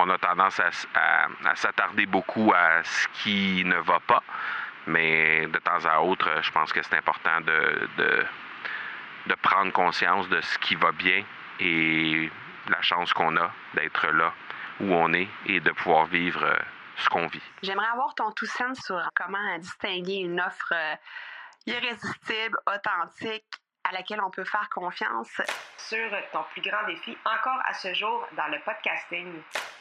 on a tendance à, s'attarder beaucoup à ce qui ne va pas. Mais de temps à autre, je pense que c'est important de, de, prendre conscience de ce qui va bien et la chance qu'on a d'être là où on est et de pouvoir vivre euh, ce qu'on vit. J'aimerais avoir ton tout sens sur comment distinguer une offre euh, irrésistible, authentique, à laquelle on peut faire confiance. Sur ton plus grand défi encore à ce jour dans le podcasting.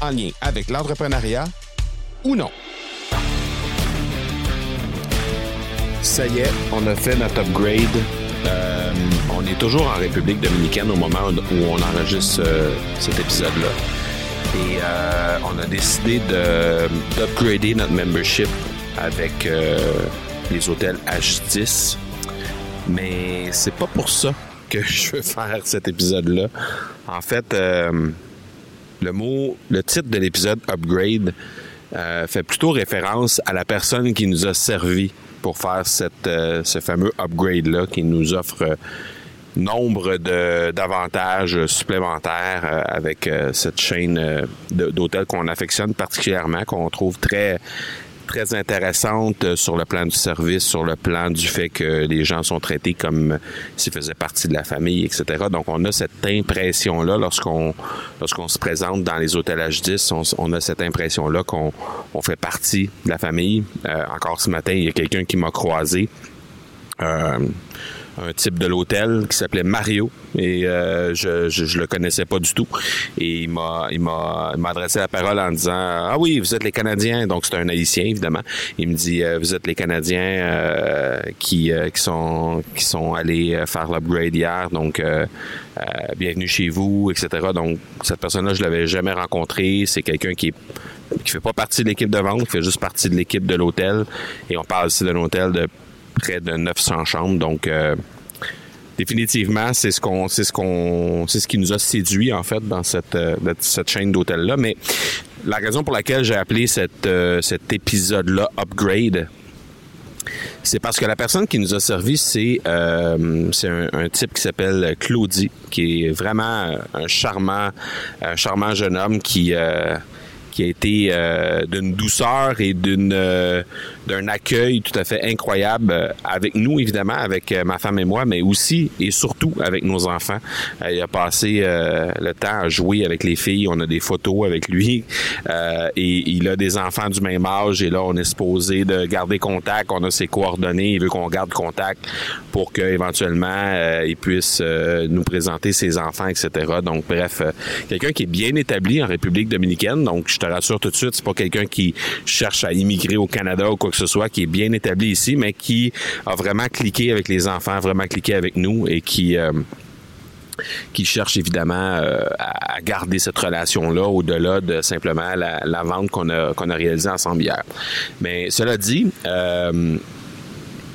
en lien avec l'entrepreneuriat ou non. Ça y est, on a fait notre upgrade. Euh, on est toujours en République dominicaine au moment où on enregistre euh, cet épisode-là. Et euh, on a décidé d'upgrader notre membership avec les hôtels H10. Mais c'est pas pour ça que je veux faire cet épisode-là. En fait, le mot, le titre de l'épisode Upgrade fait plutôt référence à la personne qui nous a servi pour faire euh, ce fameux upgrade-là qui nous offre euh, nombre d'avantages supplémentaires euh, avec cette chaîne d'hôtels qu'on affectionne particulièrement, qu'on trouve très très intéressante euh, sur le plan du service, sur le plan du fait que les gens sont traités comme s'ils faisaient partie de la famille, etc. Donc, on a cette impression-là lorsqu'on lorsqu'on se présente dans les hôtels H10, on, a cette impression-là qu'on on fait partie de la famille. Euh, encore ce matin, il y a quelqu'un qui m'a croisé. Euh, un type de l'hôtel qui s'appelait Mario. Et euh, je, je, le connaissais pas du tout. Et il m'a il m'a adressé la parole en disant ah oui vous êtes les Canadiens donc c'est un haïtien évidemment. Il me dit euh, vous êtes les Canadiens euh, qui qui sont qui sont allés faire l'upgrade hier. Donc bienvenue chez vous etc donc cette personne là je l'avais jamais rencontré c'est quelqu'un qui qui fait pas partie de l'équipe de vente qui fait juste partie de l'équipe de l'hôtel. Et on parle aussi d'un hôtel de près de 900 chambres. Donc, euh, définitivement, c'est ce qu'on, c'est ce qu'on, c'est ce qui nous a séduit en fait dans cette euh, cette chaîne d'hôtels là. Mais la raison pour laquelle j'ai appelé euh, cet épisode là Upgrade, c'est parce que la personne qui nous a servi, c'est un, type qui s'appelle Claudie, qui est vraiment un charmant, un charmant jeune homme qui qui a été d'une douceur et d'une d'un accueil tout à fait incroyable euh, avec nous, évidemment, avec euh, ma femme et moi, mais aussi et surtout avec nos enfants. Euh, il a passé le temps à jouer avec les filles. On a des photos avec lui et il a des enfants du même âge. Et là, on est supposé de garder contact. On a ses coordonnées. Il veut qu'on garde contact pour qu'éventuellement il puisse nous présenter ses enfants, etc. Donc, bref, quelqu'un qui est bien établi en République dominicaine. Donc, je te rassure tout de suite, c'est pas quelqu'un qui cherche à immigrer au Canada ou quoi que ce soit, qui est bien établi ici, mais qui a vraiment cliqué avec les enfants, vraiment cliqué avec nous et qui euh, qui cherche évidemment euh, à garder cette relation-là au-delà de simplement la, vente qu'on a, qu'on a réalisée ensemble hier. Mais cela dit, euh,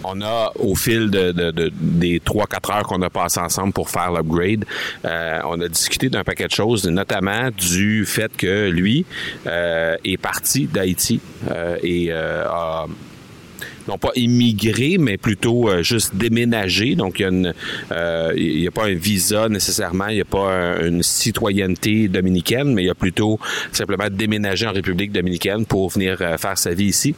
on a, au fil de, des 3-4 heures qu'on a passé ensemble pour faire l'upgrade, on a discuté d'un paquet de choses, notamment du fait que lui est parti d'Haïti et a non pas immigré, mais plutôt euh, juste déménager. Donc, il n'y a, euh, a, pas un visa nécessairement, il n'y a pas une citoyenneté dominicaine, mais il a plutôt simplement déménager en République dominicaine pour venir euh, faire sa vie ici.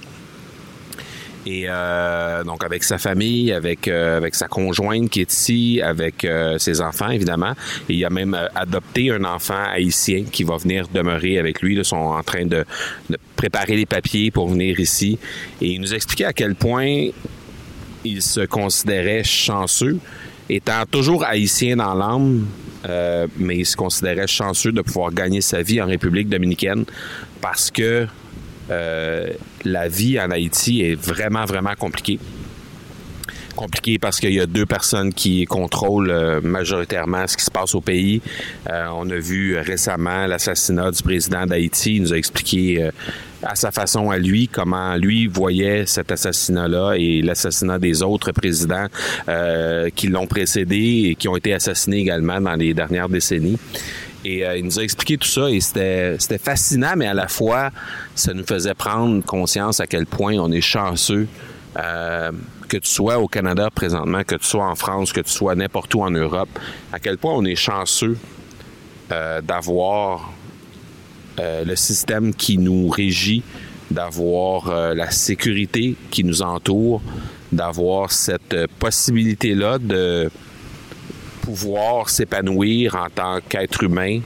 Et euh, donc avec sa famille, avec euh, avec sa conjointe qui est ici, avec euh, ses enfants évidemment. Il a même adopté un enfant haïtien qui va venir demeurer avec lui. Ils sont en train de, de, préparer les papiers pour venir ici. Et il nous expliquait à quel point il se considérait chanceux, étant toujours haïtien dans l'âme. mais il se considérait chanceux de pouvoir gagner sa vie en République dominicaine parce que euh, la vie en Haïti est vraiment, vraiment compliquée. compliqué parce qu'il y a deux personnes qui contrôlent euh, majoritairement ce qui se passe au pays. Euh, on a vu récemment l'assassinat du président d'Haïti. Il nous a expliqué à sa façon à lui comment lui voyait cet assassinat-là et l'assassinat des autres présidents qui l'ont précédé et qui ont été assassinés également dans les dernières décennies. Et il nous a expliqué tout ça et c'était, fascinant, mais à la fois, ça nous faisait prendre conscience à quel point on est chanceux euh, que tu sois au Canada présentement, que tu sois en France, que tu sois n'importe où en Europe, à quel point on est chanceux euh, d'avoir euh, le système qui nous régit, d'avoir la sécurité qui nous entoure, d'avoir cette possibilité-là de pouvoir s'épanouir en tant qu'être humain,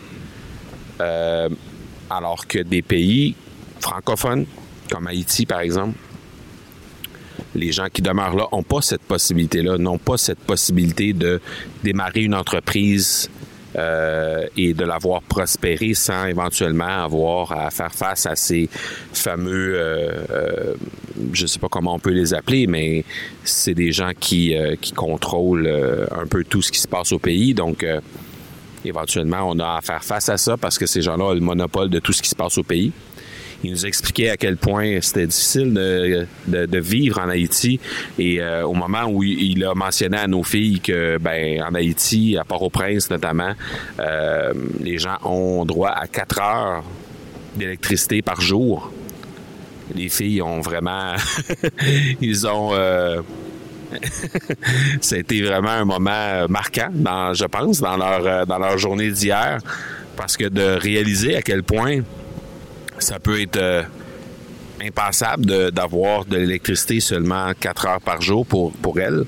alors que des pays francophones, comme Haïti par exemple, les gens qui demeurent là n'ont pas cette possibilité-là, n'ont pas cette possibilité de démarrer une entreprise euh, et de l'avoir prospéré sans éventuellement avoir à faire face à ces fameux, euh, euh, je ne sais pas comment on peut les appeler, mais c'est des gens qui, qui contrôlent un peu tout ce qui se passe au pays. Donc, éventuellement, on a à faire face à ça parce que ces gens-là ont le monopole de tout ce qui se passe au pays. Il nous expliquait à quel point c'était difficile de, vivre en Haïti. Et euh, au moment où il a mentionné à nos filles que, ben, en Haïti, à Port-au-Prince notamment, euh, les gens ont droit à quatre heures d'électricité par jour. Les filles ont vraiment, ils ont. Euh, été vraiment un moment marquant, dans, je pense, dans leur, dans leur journée d'hier, parce que de réaliser à quel point ça peut être euh, impensable d'avoir de, l'électricité seulement 4 heures par jour pour, pour elle.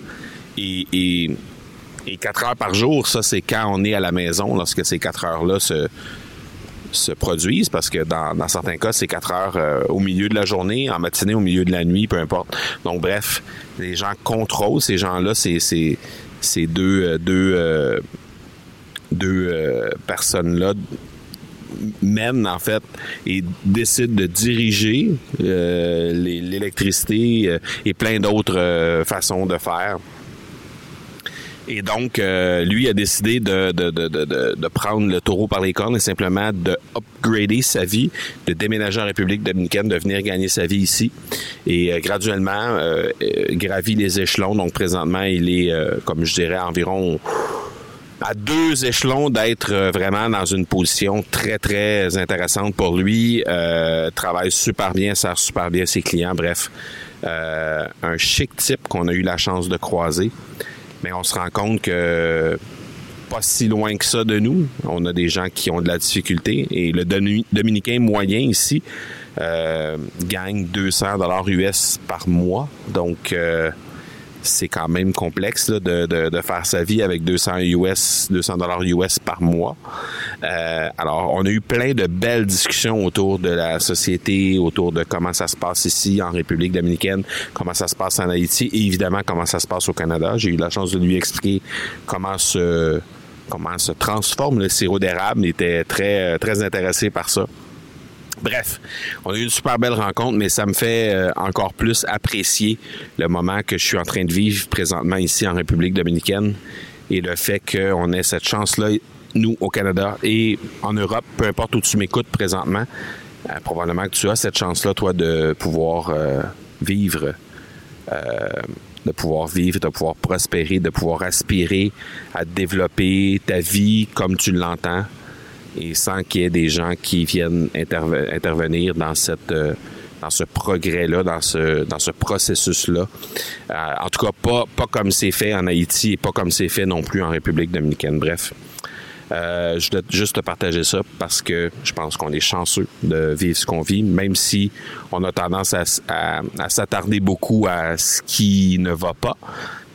Et, et, 4 heures par jour, ça, c'est quand on est à la maison, lorsque ces 4 heures-là se, se produisent, parce que dans, certains cas, c'est 4 heures euh, au milieu de la journée, en matinée, au milieu de la nuit, peu importe. Donc, bref, les gens contrôlent ces gens-là, ces, ces, deux, euh, deux, deux personnes-là mène en fait et décide de diriger euh, l'électricité euh, et plein d'autres euh, façons de faire. Et donc, lui a décidé de, de, de, de, prendre le taureau par les cornes et simplement de upgrader sa vie, de déménager en République dominicaine, de venir gagner sa vie ici. Et graduellement, gravit les échelons. Donc, présentement, il est, comme je dirais, environ à deux échelons d'être euh, vraiment dans une position très, très intéressante pour lui. Euh, travaille super bien, sert super bien ses clients. Bref, euh, un chic type qu'on a eu la chance de croiser. Mais on se rend compte que pas si loin que ça de nous. On a des gens qui ont de la difficulté. Et le Dominicain moyen ici euh, gagne 200 dollars US par mois. Donc, euh, c'est quand même complexe de, de, faire sa vie avec 200 US, 200 dollars US par mois. Euh, alors, on a eu plein de belles discussions autour de la société, autour de comment ça se passe ici en République dominicaine, comment ça se passe en Haïti et évidemment comment ça se passe au Canada. J'ai eu la chance de lui expliquer comment se comment se transforme le sirop d'érable. Il était très très intéressé par ça. Bref, on a eu une super belle rencontre, mais ça me fait euh, encore plus apprécier le moment que je suis en train de vivre présentement ici en République dominicaine et le fait qu'on ait cette chance-là, nous, au Canada et en Europe, peu importe où tu m'écoutes présentement, euh, probablement que tu as cette chance-là, toi, de pouvoir euh, vivre, de pouvoir vivre, de pouvoir prospérer, de pouvoir aspirer à développer ta vie comme tu l'entends, et sans qu'il y ait des gens qui viennent intervenir dans cette euh, dans ce progrès-là, dans ce dans ce processus-là. Euh, en tout cas, pas pas comme c'est fait en Haïti et pas comme c'est fait non plus en République dominicaine. Bref. Euh, je dois juste te partager ça parce que je pense qu'on est chanceux de vivre ce qu'on vit, même si on a tendance à, s'attarder beaucoup à ce qui ne va pas.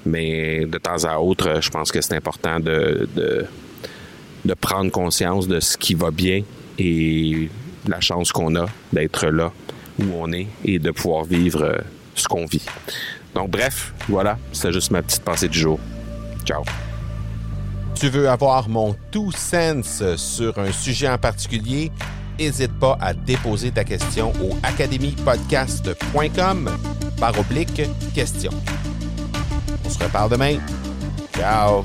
Mais de temps à autre, je pense que c'est important de de prendre conscience de ce qui va bien et la chance qu'on a d'être là où on est et de pouvoir vivre euh, ce qu'on vit. Donc bref, voilà, c'est juste ma petite pensée du jour. Ciao. Tu veux avoir mon tout sens sur un sujet en particulier? N'hésite pas à déposer ta question au academypodcast.com par oblique question. On se reparle demain. Ciao!